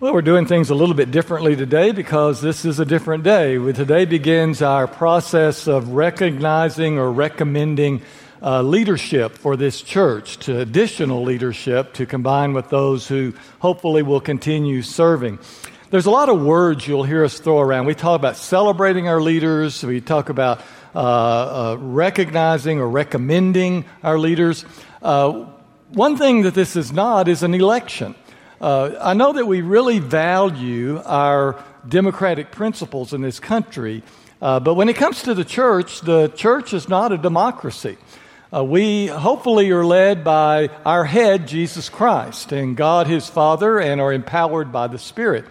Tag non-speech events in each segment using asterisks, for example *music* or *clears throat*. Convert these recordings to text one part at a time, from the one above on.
Well, we're doing things a little bit differently today because this is a different day. Today begins our process of recognizing or recommending uh, leadership for this church, to additional leadership to combine with those who hopefully will continue serving. There's a lot of words you'll hear us throw around. We talk about celebrating our leaders, we talk about uh, uh, recognizing or recommending our leaders. Uh, one thing that this is not is an election. Uh, I know that we really value our democratic principles in this country, uh, but when it comes to the church, the church is not a democracy. Uh, we hopefully are led by our head, Jesus Christ, and God his Father, and are empowered by the Spirit.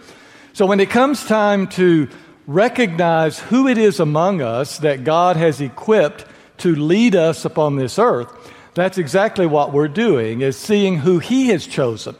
So when it comes time to recognize who it is among us that God has equipped to lead us upon this earth, that's exactly what we're doing, is seeing who he has chosen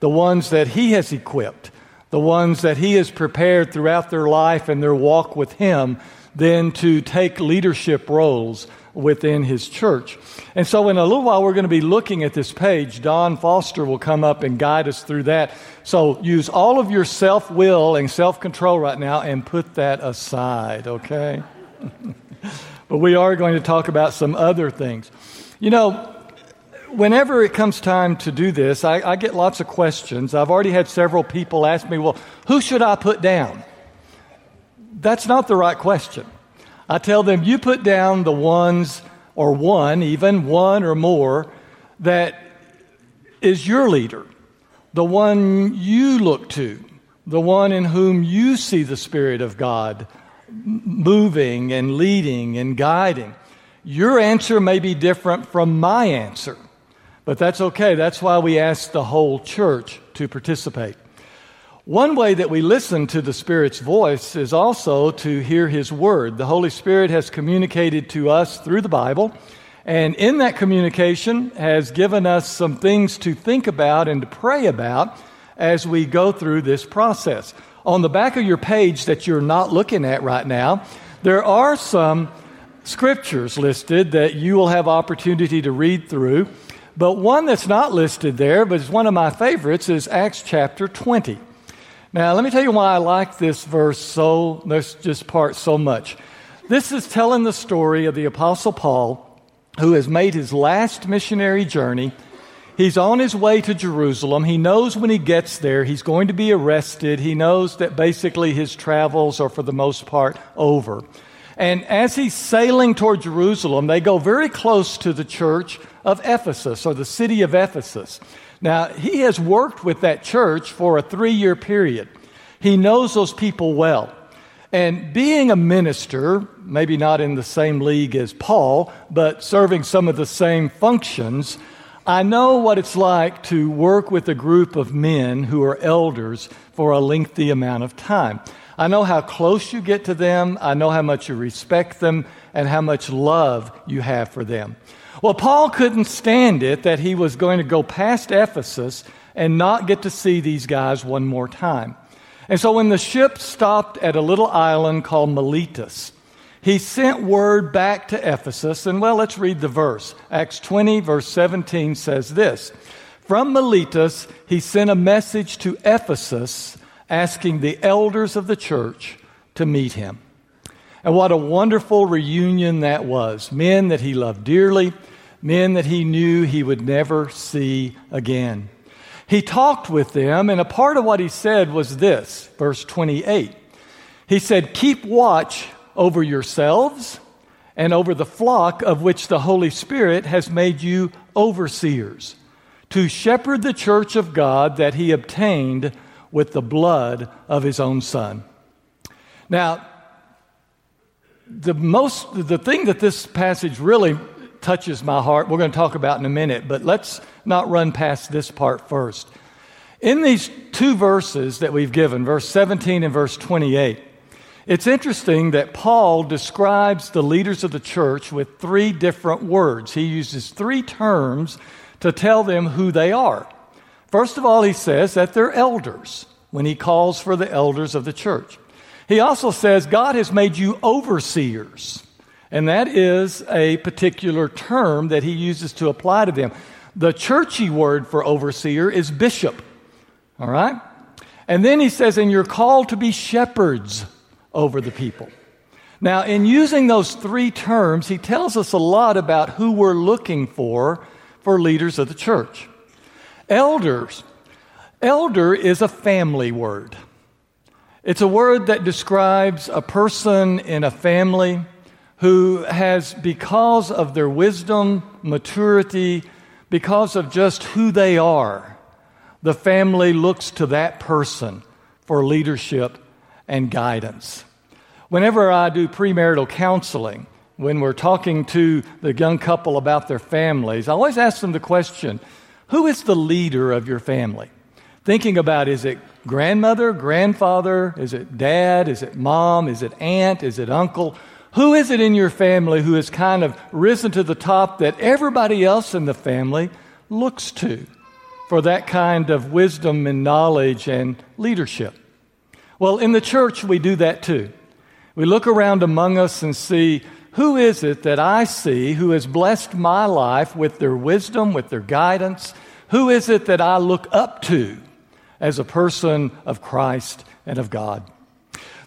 the ones that He has equipped, the ones that He has prepared throughout their life and their walk with Him, then to take leadership roles within His church. And so, in a little while, we're going to be looking at this page. Don Foster will come up and guide us through that. So, use all of your self will and self control right now and put that aside, okay? *laughs* but we are going to talk about some other things. You know, whenever it comes time to do this, I, I, get lots of questions. I've already had several people ask me, well, who should I put down? That's not the right question. I tell them, you put down the ones, or one, even one or more, that is your leader, the one you look to, the one in whom you see the Spirit of God moving and leading and guiding. Your answer may be different from my answer. But that's okay. That's why we ask the whole church to participate. One way that we listen to the Spirit's voice is also to hear His Word. The Holy Spirit has communicated to us through the Bible, and in that communication has given us some things to think about and to pray about as we go through this process. On the back of your page that you're not looking at right now, there are some scriptures listed that you will have opportunity to read through. But one that's not listed there, but is one of my favorites, is Acts chapter 20. Now, let me tell you why I like this verse so, this just part so much. This is telling the story of the Apostle Paul, who has made his last missionary journey. He's on his way to Jerusalem. He knows when he gets there, he's going to be arrested. He knows that basically his travels are, for the most part, over. And as he's sailing toward Jerusalem, they go very close to the church of Ephesus or the city of Ephesus. Now, he has worked with that church for a three year period. He knows those people well. And being a minister, maybe not in the same league as Paul, but serving some of the same functions, I know what it's like to work with a group of men who are elders for a lengthy amount of time. I know how close you get to them, I know how much you respect them, and how much love you have for them. Well, Paul couldn't stand it that he was going to go past Ephesus and not get to see these guys one more time. And so when the ship stopped at a little island called Miletus, he sent word back to Ephesus. And well, let's read the verse. Acts 20, verse 17 says this From Miletus, he sent a message to Ephesus asking the elders of the church to meet him. And what a wonderful reunion that was. Men that he loved dearly, men that he knew he would never see again. He talked with them, and a part of what he said was this verse 28. He said, Keep watch over yourselves and over the flock of which the Holy Spirit has made you overseers, to shepherd the church of God that he obtained with the blood of his own Son. Now, the most the thing that this passage really touches my heart, we're going to talk about in a minute, but let's not run past this part first. In these two verses that we've given, verse 17 and verse 28, it's interesting that Paul describes the leaders of the church with three different words. He uses three terms to tell them who they are. First of all, he says that they're elders when he calls for the elders of the church. He also says God has made you overseers. And that is a particular term that he uses to apply to them. The churchy word for overseer is bishop. All right? And then he says, and you're called to be shepherds over the people. Now, in using those three terms, he tells us a lot about who we're looking for for leaders of the church. Elders. Elder is a family word. It's a word that describes a person in a family who has, because of their wisdom, maturity, because of just who they are, the family looks to that person for leadership and guidance. Whenever I do premarital counseling, when we're talking to the young couple about their families, I always ask them the question Who is the leader of your family? Thinking about is it grandmother, grandfather? Is it dad? Is it mom? Is it aunt? Is it uncle? Who is it in your family who has kind of risen to the top that everybody else in the family looks to for that kind of wisdom and knowledge and leadership? Well, in the church, we do that too. We look around among us and see who is it that I see who has blessed my life with their wisdom, with their guidance? Who is it that I look up to as a person of Christ and of God?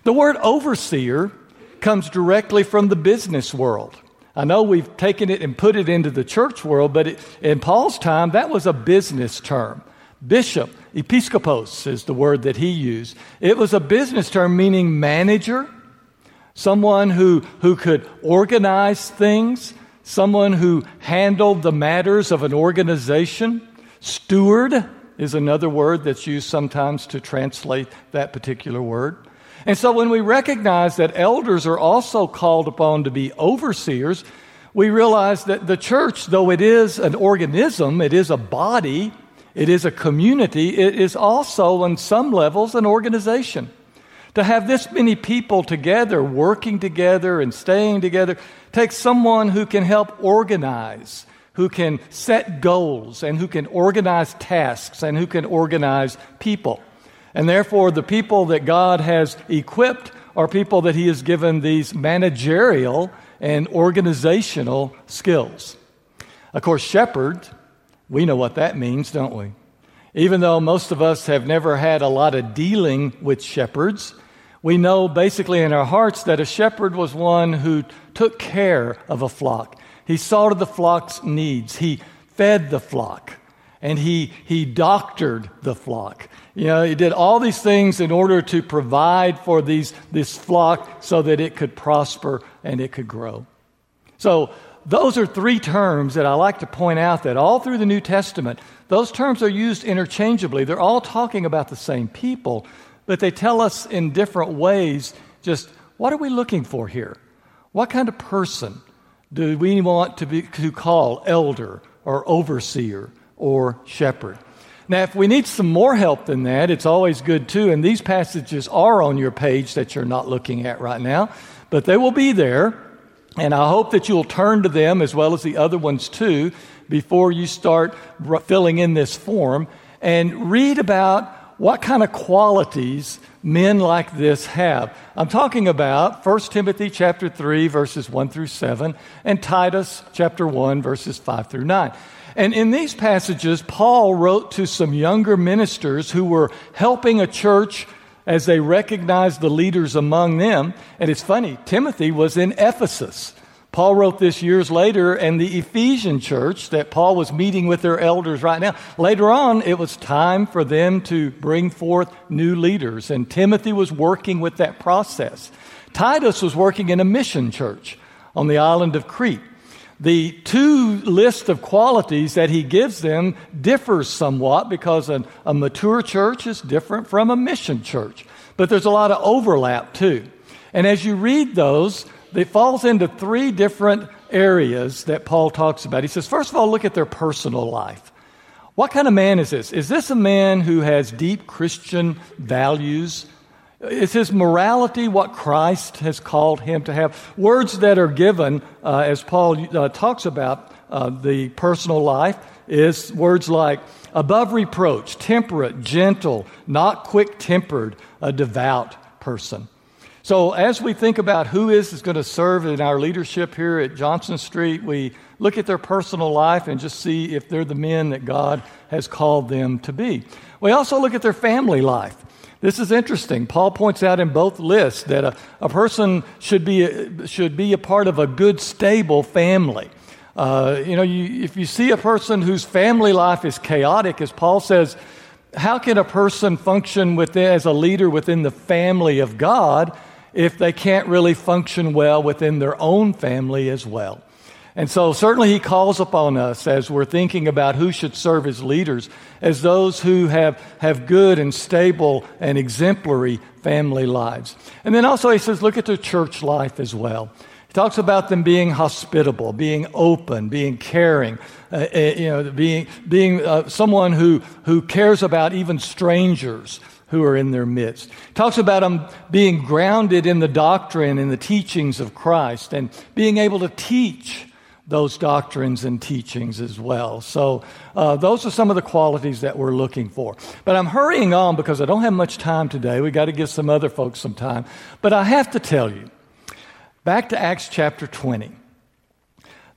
The word overseer comes directly from the business world. I know we've taken it and put it into the church world, but it, in Paul's time, that was a business term. Bishop, episkopos is the word that he used. It was a business term meaning manager, someone who, who could organize things, someone who handled the matters of an organization. Steward is another word that's used sometimes to translate that particular word. And so when we recognize that elders are also called upon to be overseers, we realize that the church, though it is an organism, it is a body, it is a community, it is also, on some levels, an organization. To have this many people together, working together and staying together, takes someone who can help organize, who can set goals, and who can organize tasks, and who can organize people. And therefore, the people that God has equipped are people that He has given these managerial and organizational skills. Of course, shepherd, we know what that means, don't we? Even though most of us have never had a lot of dealing with shepherds, we know basically in our hearts that a shepherd was one who took care of a flock. He saw to the flock's needs. He fed the flock and he, he doctored the flock. You know, he did all these things in order to provide for these, this flock so that it could prosper and it could grow. So, those are three terms that I like to point out that all through the New Testament, those terms are used interchangeably. They're all talking about the same people, but they tell us in different ways just what are we looking for here? What kind of person do we want to, be, to call elder or overseer or shepherd? Now, if we need some more help than that, it's always good too. And these passages are on your page that you're not looking at right now, but they will be there. And I hope that you'll turn to them as well as the other ones too before you start filling in this form and read about what kind of qualities men like this have. I'm talking about 1 Timothy chapter 3 verses 1 through 7 and Titus chapter 1 verses 5 through 9. And in these passages Paul wrote to some younger ministers who were helping a church as they recognized the leaders among them. And it's funny, Timothy was in Ephesus. Paul wrote this years later, and the Ephesian church that Paul was meeting with their elders right now. Later on, it was time for them to bring forth new leaders, and Timothy was working with that process. Titus was working in a mission church on the island of Crete. The two list of qualities that he gives them differs somewhat because a mature church is different from a mission church. But there's a lot of overlap too. And as you read those, it falls into three different areas that Paul talks about. He says, first of all, look at their personal life. What kind of man is this? Is this a man who has deep Christian values? Is his morality what Christ has called him to have? Words that are given, uh, as Paul uh, talks about uh, the personal life, is words like above reproach, temperate, gentle, not quick tempered, a devout person. So, as we think about who is, is going to serve in our leadership here at Johnson Street, we look at their personal life and just see if they're the men that God has called them to be. We also look at their family life. This is interesting. Paul points out in both lists that a, a person should be, a, should be a part of a good, stable family. Uh, you know, you, if you see a person whose family life is chaotic, as Paul says, how can a person function within, as a leader within the family of God if they can't really function well within their own family as well? And so, certainly, he calls upon us as we're thinking about who should serve as leaders, as those who have, have good and stable and exemplary family lives. And then also, he says, look at their church life as well. He talks about them being hospitable, being open, being caring, uh, uh, you know, being, being uh, someone who, who cares about even strangers who are in their midst. Talks about them being grounded in the doctrine and the teachings of Christ and being able to teach those doctrines and teachings as well. So, uh, those are some of the qualities that we're looking for. But I'm hurrying on because I don't have much time today. We got to give some other folks some time. But I have to tell you, back to Acts chapter 20.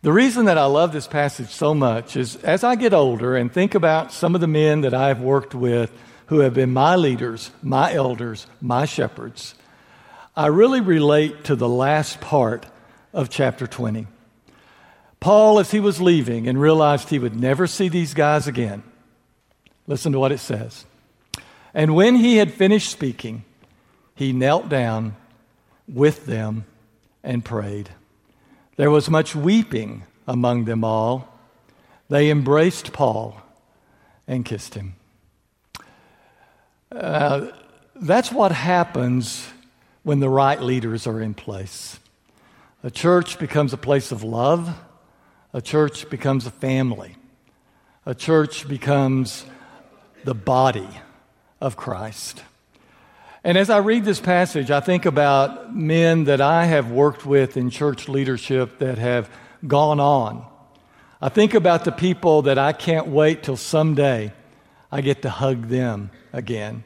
The reason that I love this passage so much is as I get older and think about some of the men that I've worked with who have been my leaders, my elders, my shepherds, I really relate to the last part of chapter 20. Paul, as he was leaving and realized he would never see these guys again, listen to what it says. And when he had finished speaking, he knelt down with them and prayed. There was much weeping among them all. They embraced Paul and kissed him. Uh, that's what happens when the right leaders are in place. A church becomes a place of love a church becomes a family. A church becomes the body of Christ. And as I read this passage, I think about men that I have worked with in church leadership that have gone on. I think about the people that I can't wait till someday I get to hug them again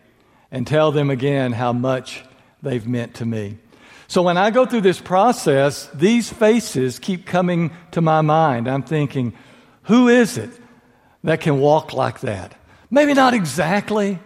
and tell them again how much they've meant to me. So when I go through this process, these faces keep coming to my mind. I'm thinking, who is it that can walk like that? Maybe not exactly,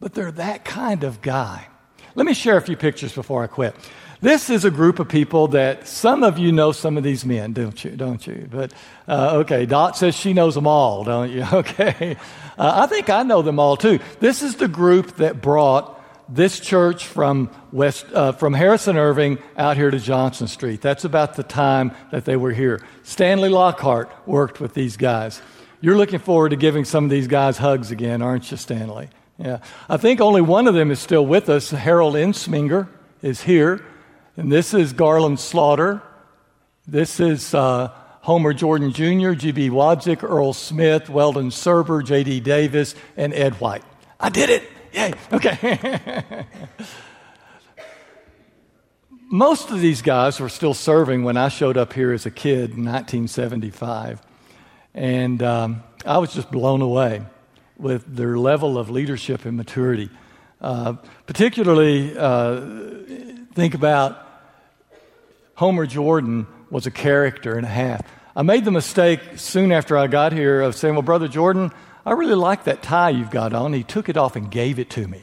but they're that kind of guy. Let me share a few pictures before I quit. This is a group of people that some of you know some of these men, don't you? Don't you? But uh, okay, Dot says she knows them all, don't you? *laughs* Okay, uh, I think I know them all too. This is the group that brought this church from, West, uh, from Harrison Irving out here to Johnson Street. That's about the time that they were here. Stanley Lockhart worked with these guys. You're looking forward to giving some of these guys hugs again, aren't you, Stanley? Yeah. I think only one of them is still with us. Harold Insminger is here. And this is Garland Slaughter. This is uh, Homer Jordan Jr., G.B. Wadzik, Earl Smith, Weldon Serber, J.D. Davis, and Ed White. I did it! Yay. Okay. *laughs* Most of these guys were still serving when I showed up here as a kid in 1975. And um, I was just blown away with their level of leadership and maturity. Uh, particularly, uh, think about Homer Jordan was a character and a half. I made the mistake soon after I got here of saying, Well, Brother Jordan, I really like that tie you've got on. He took it off and gave it to me.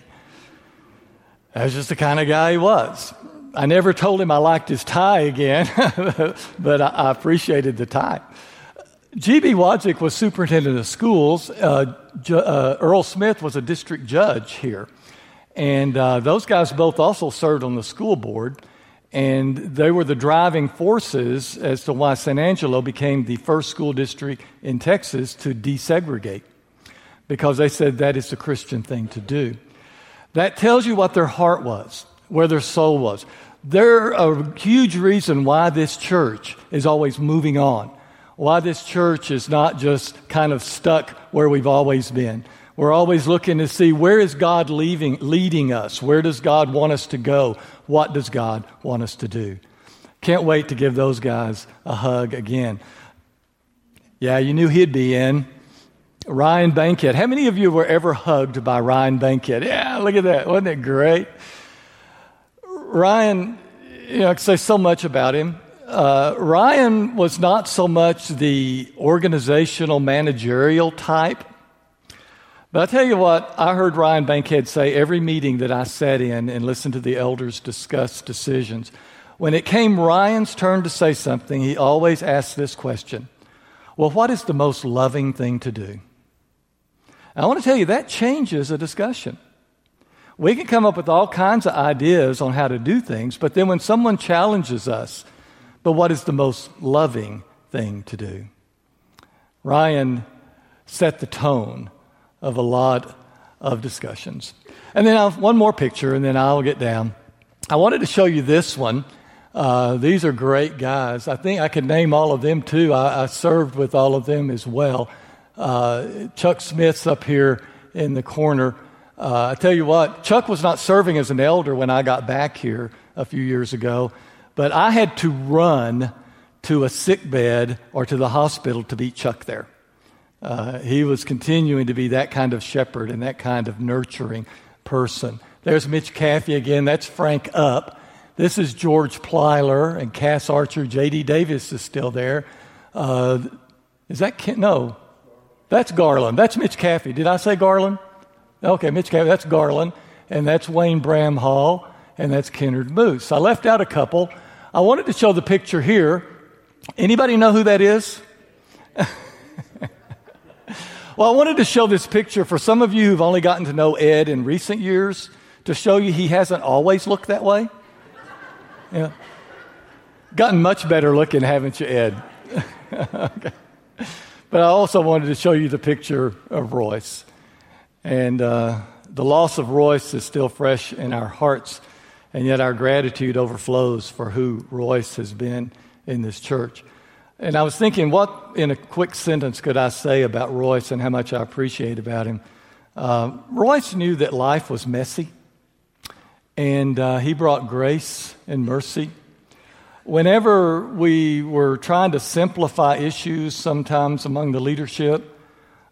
That was just the kind of guy he was. I never told him I liked his tie again, *laughs* but I, appreciated the tie. G.B. Wadzik was superintendent of schools. Uh, Ju- uh, Earl Smith was a district judge here. And uh, those guys both also served on the school board. And they were the driving forces as to why San Angelo became the first school district in Texas to desegregate because they said that is the Christian thing to do. That tells you what their heart was, where their soul was. They're a huge reason why this church is always moving on, why this church is not just kind of stuck where we've always been. We're always looking to see where is God leaving, leading us? Where does God want us to go? What does God want us to do? Can't wait to give those guys a hug again. Yeah, you knew he'd be in. Ryan Bankhead. How many of you were ever hugged by Ryan Bankhead? Yeah, look at that. Wasn't it great? Ryan, you know, I could say so much about him. Uh, Ryan was not so much the organizational managerial type, But I tell you what, I heard Ryan Bankhead say every meeting that I sat in and listened to the elders discuss decisions. When it came Ryan's turn to say something, he always asked this question Well, what is the most loving thing to do? I want to tell you, that changes a discussion. We can come up with all kinds of ideas on how to do things, but then when someone challenges us, but what is the most loving thing to do? Ryan set the tone of a lot of discussions. And then I'll, one more picture, and then I'll get down. I wanted to show you this one. Uh, these are great guys. I think I could name all of them too. I, I served with all of them as well. Uh, Chuck Smith's up here in the corner. Uh, I tell you what, Chuck was not serving as an elder when I got back here a few years ago, but I had to run to a sick bed or to the hospital to meet Chuck there. Uh, he was continuing to be that kind of shepherd and that kind of nurturing person. There's Mitch Caffey again. That's Frank Up. This is George Plyler and Cass Archer. J.D. Davis is still there. Uh, is that Ken? No, that's Garland. That's Mitch Caffey. Did I say Garland? Okay, Mitch Caffey. That's Garland, and that's Wayne Bramhall, and that's Kennard Moose. I left out a couple. I wanted to show the picture here. Anybody know who that is? *laughs* well, I wanted to show this picture for some of you who've only gotten to know Ed in recent years to show you he hasn't always looked that way. Yeah. Gotten much better looking, haven't you, Ed? *laughs* okay. But I also wanted to show you the picture of Royce. And uh, the loss of Royce is still fresh in our hearts, and yet our gratitude overflows for who Royce has been in this church. And I was thinking, what in a quick sentence could I say about Royce and how much I appreciate about him? Uh, Royce knew that life was messy, and uh, he brought grace and mercy. Whenever we were trying to simplify issues, sometimes among the leadership,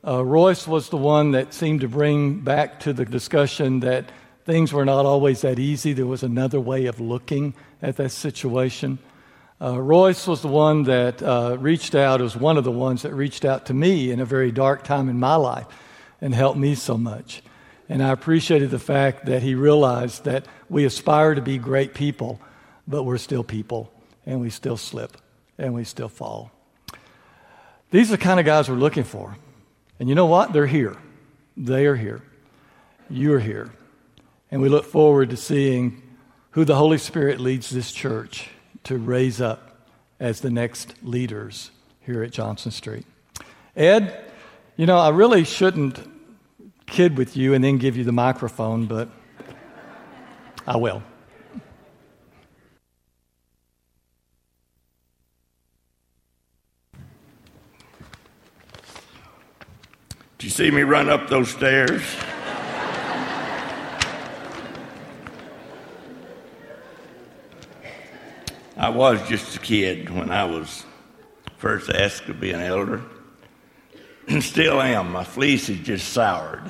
uh, Royce was the one that seemed to bring back to the discussion that things were not always that easy. There was another way of looking at that situation. Uh, Royce was the one that uh, reached out, was one of the ones that reached out to me in a very dark time in my life and helped me so much. And I appreciated the fact that he realized that we aspire to be great people, but we're still people, and we still slip, and we still fall. These are the kind of guys we're looking for. And you know what? They're here. They are here. You're here. And we look forward to seeing who the Holy Spirit leads this church to raise up as the next leaders here at Johnson Street. Ed, you know, I really shouldn't kid with you and then give you the microphone, but I will. Did you see me run up those stairs? I was just a kid when I was first asked to be an elder. *clears throat* And still am. My fleece is just soured.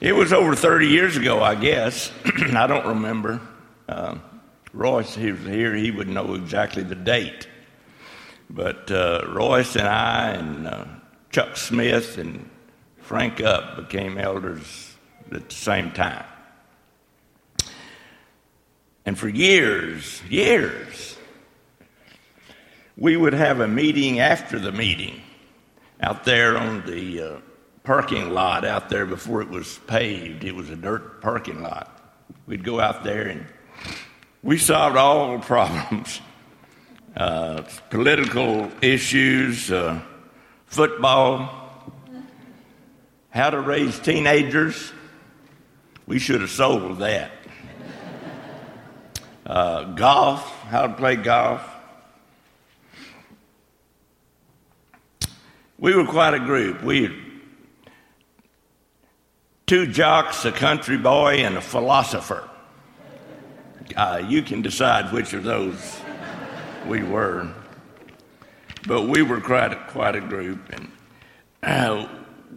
It was over 30 years ago, I guess. *clears throat* I don't remember. Uh, Royce, he was here, he would know exactly the date. But uh, Royce and I and uh, Chuck Smith and Frank Up became elders at the same time. And for years, years, we would have a meeting after the meeting out there on the uh, parking lot out there before it was paved. It was a dirt parking lot. We'd go out there and we solved all the *laughs* problems uh, political issues, uh, football, how to raise teenagers. We should have sold that. Uh, golf, how to play golf. We were quite a group. We two jocks, a country boy, and a philosopher. Uh, you can decide which of those we were. But we were quite a, quite a group, and uh,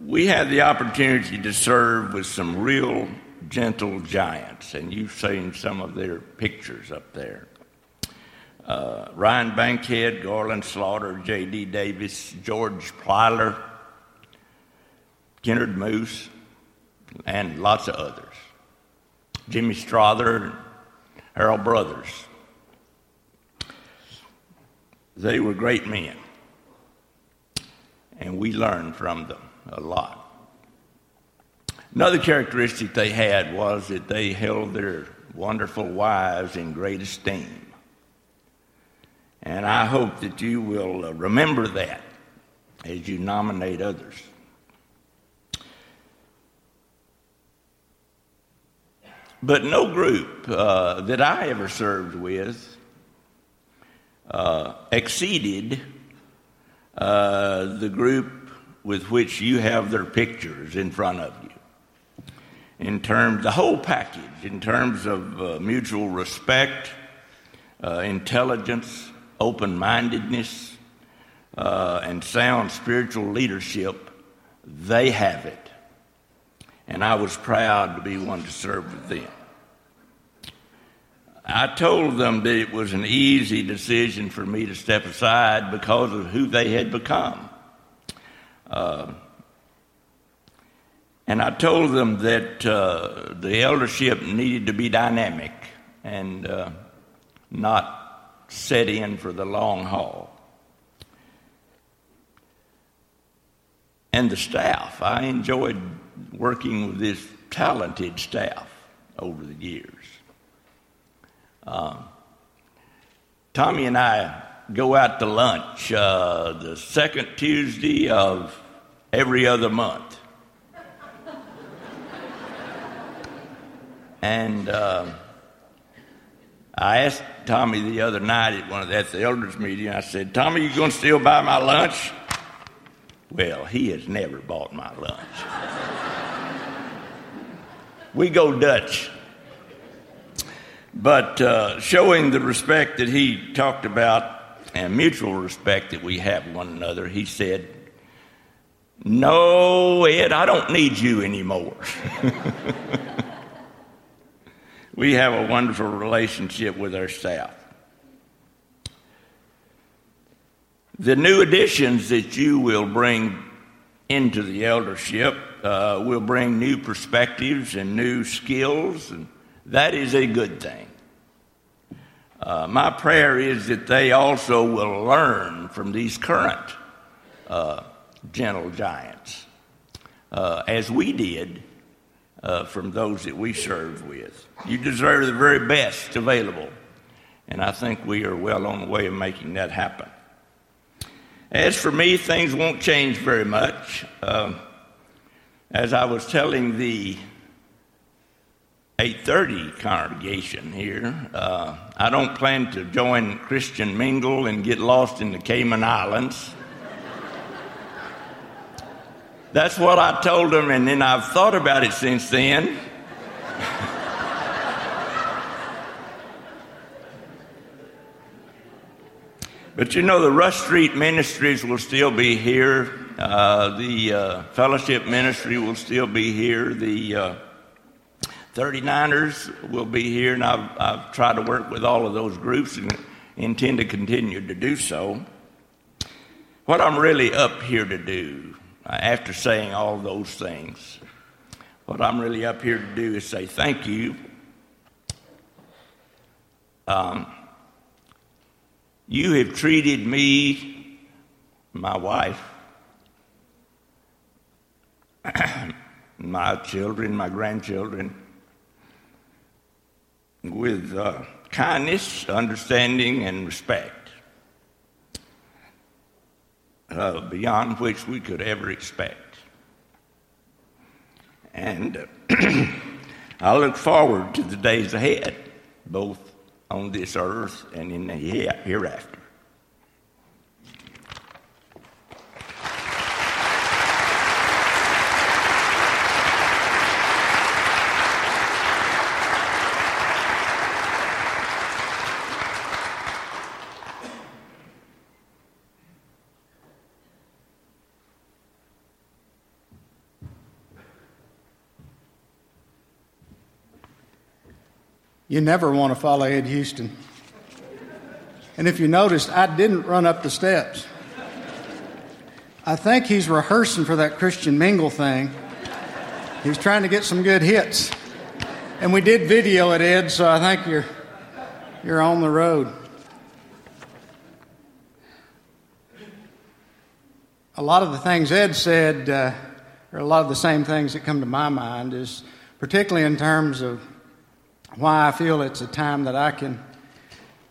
we had the opportunity to serve with some real gentle giants, and you've seen some of their pictures up there uh, Ryan Bankhead, Garland Slaughter, J.D. Davis, George Plyler, Kennard Moose, and lots of others. Jimmy Strother, Harold Brothers. They were great men, and we learned from them a lot. Another characteristic they had was that they held their wonderful wives in great esteem. And I hope that you will uh, remember that as you nominate others. But no group uh, that I ever served with uh, exceeded uh, the group with which you have their pictures in front of you. In terms, the whole package, in terms of uh, mutual respect, uh, intelligence, open mindedness, uh, and sound spiritual leadership, they have it and I was proud to be one to serve with them. I told them that it was an easy decision for me to step aside because of who they had become. Uh, and I told them that uh, the eldership needed to be dynamic and uh, not set in for the long haul. And the staff, I enjoyed working with this talented staff over the years. Um, Tommy and I go out to lunch uh, the second Tuesday of every other month. And uh, I asked Tommy the other night at one of the, at the elders meeting, I said, Tommy, you going to still buy my lunch? Well, he has never bought my lunch we go Dutch. But uh, showing the respect that he talked about and mutual respect that we have one another, he said, No, Ed, I don't need you anymore. *laughs* we have a wonderful relationship with our staff. The new additions that you will bring into the eldership uh, will bring new perspectives and new skills, and that is a good thing. Uh, my prayer is that they also will learn from these current uh, gentle giants, uh, as we did uh, from those that we serve with. You deserve the very best available, and I think we are well on the way of making that happen. As for me, things won't change very much. Uh, as I was telling the 8:30 congregation here, uh, I don't plan to join Christian Mingle and get lost in the Cayman Islands. That's what I told them, and then I've thought about it since then. but you know, the Rust Street Ministries will still be here uh, the uh, fellowship ministry will still be here. The uh, 39ers will be here, and I've, I've tried to work with all of those groups and intend to continue to do so. What I'm really up here to do, after saying all those things, what I'm really up here to do is say thank you. Um, you have treated me, my wife, *clears throat* my children, my grandchildren, with uh, kindness, understanding, and respect, uh, beyond which we could ever expect. And uh, *clears throat* I look forward to the days ahead, both on this earth and in the hereafter. You never want to follow Ed Houston. And if you noticed, I didn't run up the steps. I think he's rehearsing for that Christian mingle thing. He's trying to get some good hits. And we did video it, Ed, so I think you're, you're on the road. A lot of the things Ed said uh, are a lot of the same things that come to my mind, is particularly in terms of why I feel it's a time that I can,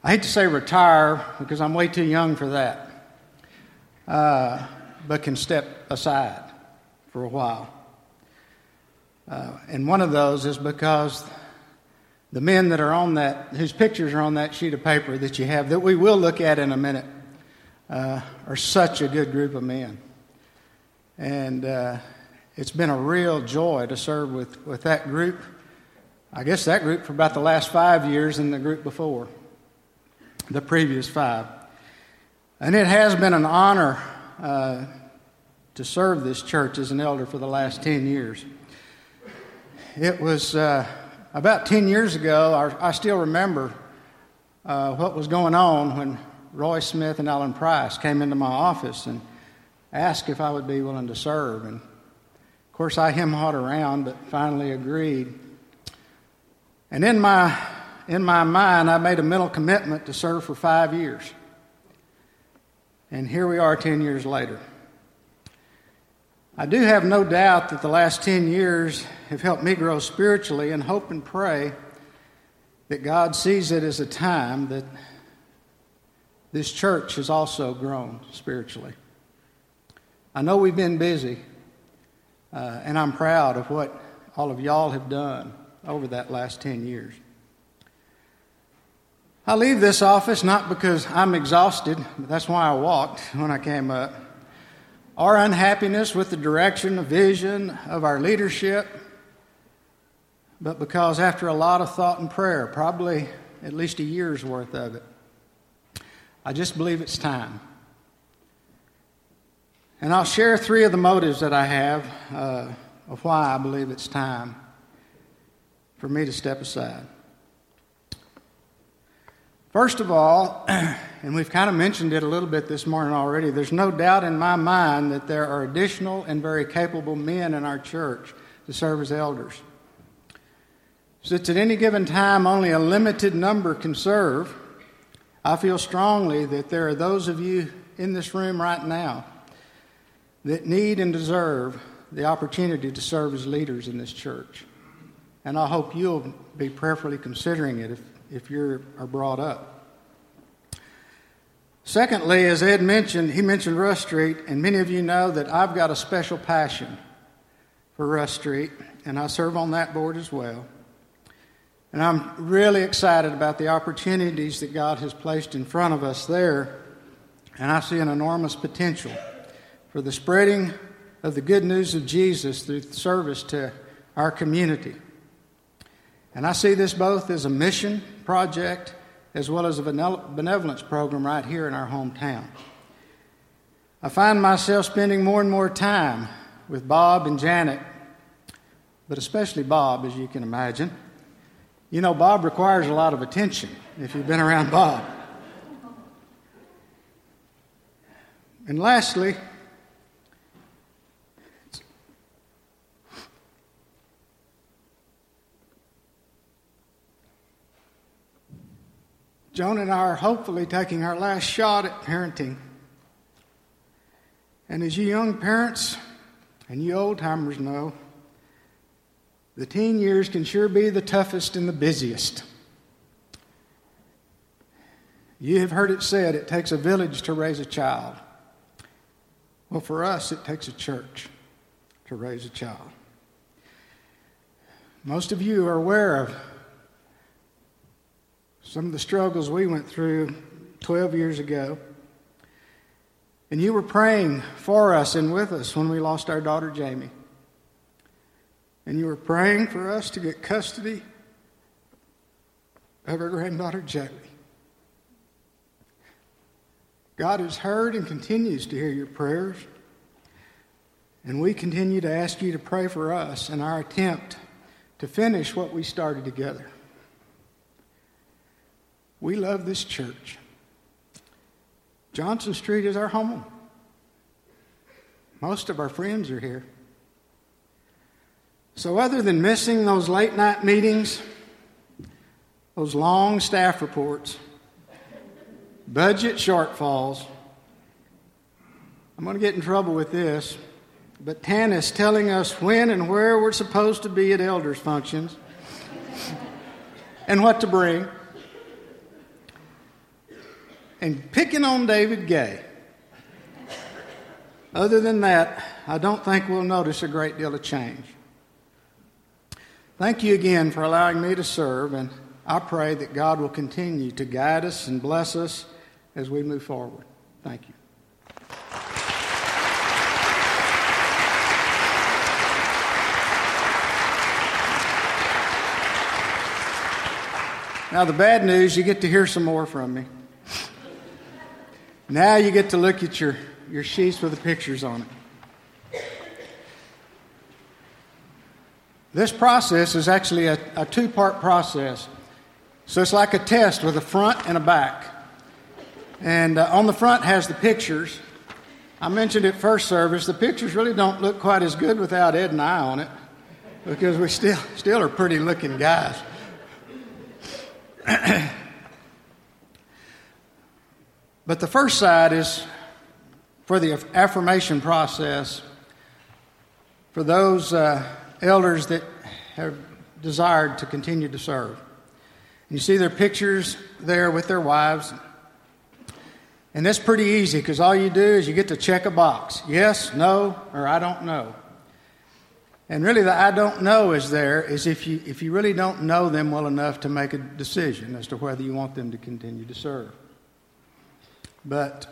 I hate to say retire because I'm way too young for that, uh, but can step aside for a while. Uh, and one of those is because the men that are on that, whose pictures are on that sheet of paper that you have, that we will look at in a minute, uh, are such a good group of men. And uh, it's been a real joy to serve with, with that group. I guess that group for about the last five years and the group before, the previous five. And it has been an honor uh, to serve this church as an elder for the last 10 years. It was uh, about 10 years ago, I, I still remember uh, what was going on when Roy Smith and Alan Price came into my office and asked if I would be willing to serve. And of course, I hem hawed around, but finally agreed. And in my, in my mind, I made a mental commitment to serve for five years. And here we are 10 years later. I do have no doubt that the last 10 years have helped me grow spiritually and hope and pray that God sees it as a time that this church has also grown spiritually. I know we've been busy, uh, and I'm proud of what all of y'all have done over that last 10 years. I leave this office not because I'm exhausted, that's why I walked when I came up our unhappiness with the direction, the vision of our leadership, but because after a lot of thought and prayer, probably at least a year's worth of it, I just believe it's time. And I'll share three of the motives that I have uh, of why I believe it's time for me to step aside. First of all, *clears throat* and we've kind of mentioned it a little bit this morning already, there's no doubt in my mind that there are additional and very capable men in our church to serve as elders. Since at any given time only a limited number can serve, I feel strongly that there are those of you in this room right now that need and deserve the opportunity to serve as leaders in this church. And I hope you'll be prayerfully considering it if, if you are brought up. Secondly, as Ed mentioned, he mentioned Rust Street, and many of you know that I've got a special passion for Rust Street, and I serve on that board as well. And I'm really excited about the opportunities that God has placed in front of us there, and I see an enormous potential for the spreading of the good news of Jesus through service to our community. And I see this both as a mission project as well as a benevolence program right here in our hometown. I find myself spending more and more time with Bob and Janet, but especially Bob, as you can imagine. You know, Bob requires a lot of attention if you've been around Bob. And lastly, Joan and I are hopefully taking our last shot at parenting. And as you young parents and you old timers know, the teen years can sure be the toughest and the busiest. You have heard it said it takes a village to raise a child. Well, for us, it takes a church to raise a child. Most of you are aware of some of the struggles we went through 12 years ago. And you were praying for us and with us when we lost our daughter Jamie. And you were praying for us to get custody of our granddaughter Jamie. God has heard and continues to hear your prayers. And we continue to ask you to pray for us in our attempt to finish what we started together. We love this church. Johnson Street is our home. Most of our friends are here. So, other than missing those late night meetings, those long staff reports, budget shortfalls, I'm going to get in trouble with this, but Tanis telling us when and where we're supposed to be at elders' functions *laughs* and what to bring, and picking on David Gay. Other than that, I don't think we'll notice a great deal of change. Thank you again for allowing me to serve, and I pray that God will continue to guide us and bless us as we move forward. Thank you. Now, the bad news, you get to hear some more from me. Now you get to look at your, your sheets with the pictures on it. This process is actually a, a two part process. So it's like a test with a front and a back. And uh, on the front has the pictures. I mentioned at first service, the pictures really don't look quite as good without Ed and I on it because we still, still are pretty looking guys. *clears throat* but the first side is for the affirmation process for those. Uh, elders that have desired to continue to serve. You see their pictures there with their wives. And that's pretty easy because all you do is you get to check a box yes, no, or I don't know. And really, the I don't know is there is if you, if you really don't know them well enough to make a decision as to whether you want them to continue to serve. But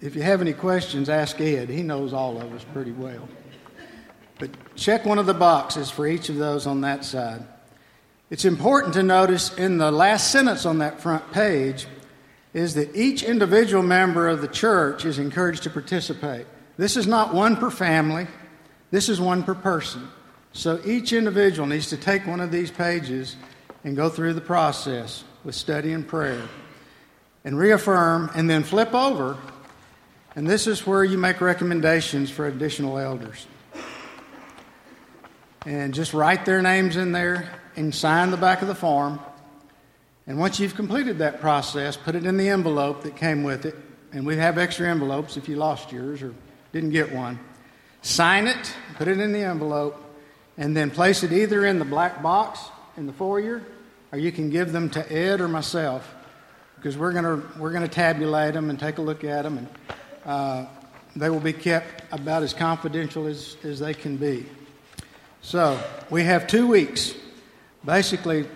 if you have any questions, ask Ed. He knows all of us pretty well. But check one of the boxes for each of those on that side. It's important to notice in the last sentence on that front page is that each individual member of the church is encouraged to participate. This is not one per family, this is one per person. So each individual needs to take one of these pages and go through the process with study and prayer and reaffirm and then flip over. And this is where you make recommendations for additional elders and just write their names in there and sign the back of the form. And once you've completed that process, put it in the envelope that came with it. And we have extra envelopes if you lost yours or didn't get one. Sign it, put it in the envelope, and then place it either in the black box in the foyer or you can give them to Ed or myself because we're going we're gonna tabulate them and take a look at them. And uh, they will be kept about as confidential as, as they can be. So we have two weeks. Basically,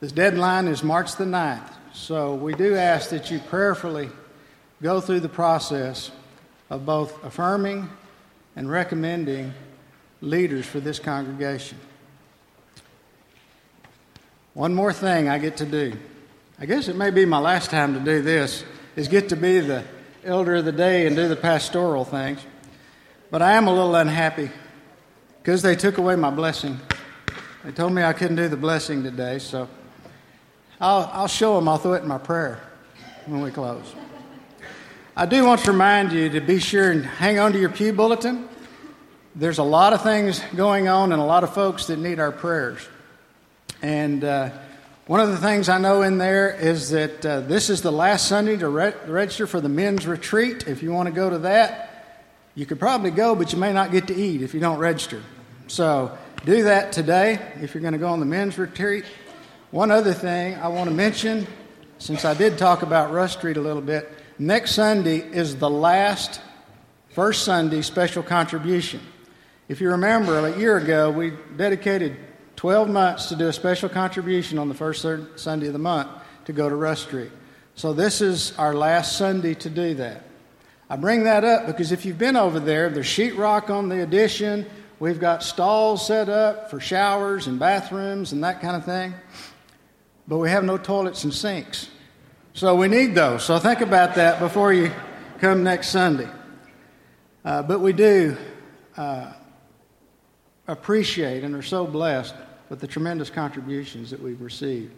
this deadline is March the 9th. So we do ask that you prayerfully go through the process of both affirming and recommending leaders for this congregation. One more thing I get to do. I guess it may be my last time to do this, is get to be the elder of the day and do the pastoral things. But I am a little unhappy because they took away my blessing. They told me I couldn't do the blessing today, so I'll, I'll show them. I'll throw it in my prayer when we close. I do want to remind you to be sure and hang on to your pew bulletin. There's a lot of things going on and a lot of folks that need our prayers. And uh, one of the things I know in there is that uh, this is the last Sunday to re- register for the men's retreat. If you want to go to that, you could probably go, but you may not get to eat if you don't register. So do that today if you're going to go on the men's retreat. One other thing I want to mention, since I did talk about Rust Street a little bit, next Sunday is the last first Sunday special contribution. If you remember, a year ago, we dedicated 12 months to do a special contribution on the first Sunday of the month to go to Rust Street. So this is our last Sunday to do that. I bring that up because if you've been over there, there's sheetrock on the addition. We've got stalls set up for showers and bathrooms and that kind of thing, but we have no toilets and sinks. So we need those. So think about that before you come next Sunday. Uh, but we do uh, appreciate and are so blessed with the tremendous contributions that we've received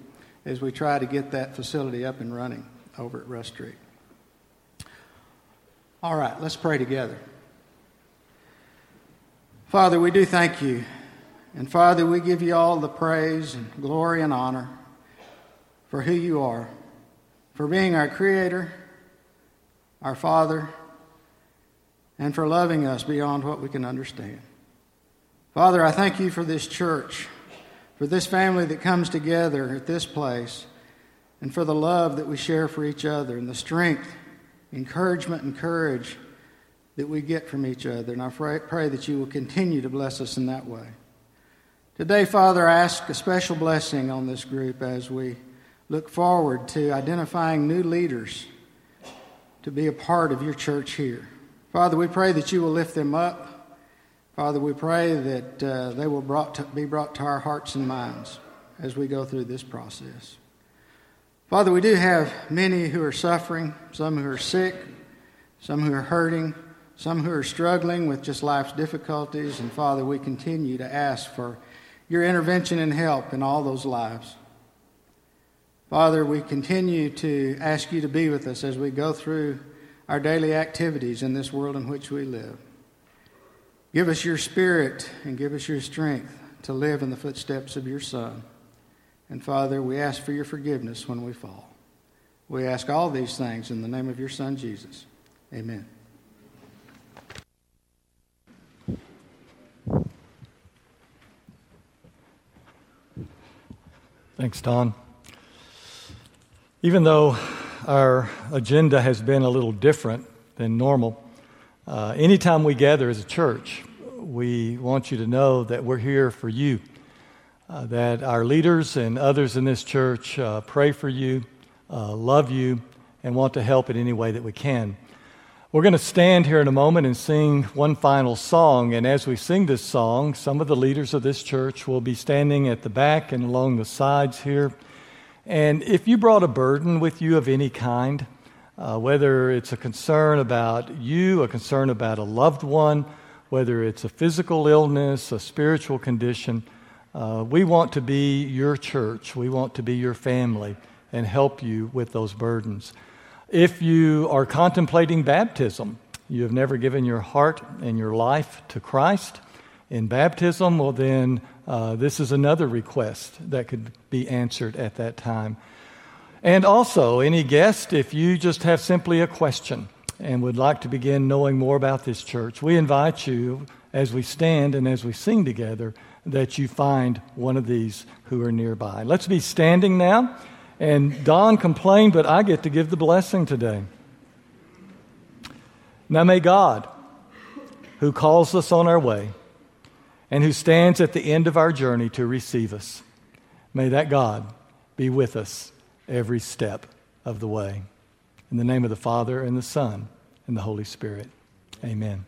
as we try to get that facility up and running over at Rust Street. All right, let's pray together. Father, we do thank you. And Father, we give you all the praise and glory and honor for who you are, for being our Creator, our Father, and for loving us beyond what we can understand. Father, I thank you for this church, for this family that comes together at this place, and for the love that we share for each other and the strength encouragement and courage that we get from each other. And I pray, that you will continue to bless us in that way. Today, Father, I ask a special blessing on this group as we look forward to identifying new leaders to be a part of your church here. Father, we pray that you will lift them up. Father, we pray that uh, they will brought to, be brought to our hearts and minds as we go through this process. Father, we do have many who are suffering, some who are sick, some who are hurting, some who are struggling with just life's difficulties. And Father, we continue to ask for your intervention and help in all those lives. Father, we continue to ask you to be with us as we go through our daily activities in this world in which we live. Give us your spirit and give us your strength to live in the footsteps of your Son. And Father, we ask for your forgiveness when we fall. We ask all these things in the name of your Son, Jesus. Amen. Thanks, Don. Even though our agenda has been a little different than normal, uh, anytime we gather as a church, we want you to know that we're here for you uh, that our leaders and others in this church uh, pray for you, uh, love you, and want to help in any way that we can. We're going to stand here in a moment and sing one final song. And as we sing this song, some of the leaders of this church will be standing at the back and along the sides here. And if you brought a burden with you of any kind, uh, whether it's a concern about you, a concern about a loved one, whether it's a physical illness, a spiritual condition, uh, we want to be your church. We want to be your family and help you with those burdens. If you are contemplating baptism, you have never given your heart and your life to Christ in baptism, well, then uh, this is another request that could be answered at that time. And also, any guest, if you just have simply a question and would like to begin knowing more about this church, we invite you as we stand and as we sing together that you find one of these who are nearby. Let's be standing now. And Don complained, but I get to give the blessing today. Now may God, who calls us on our way and who stands at the end of our journey to receive us, may that God be with us every step of the way. In the name of the Father, and the Son, and the Holy Spirit. Amen.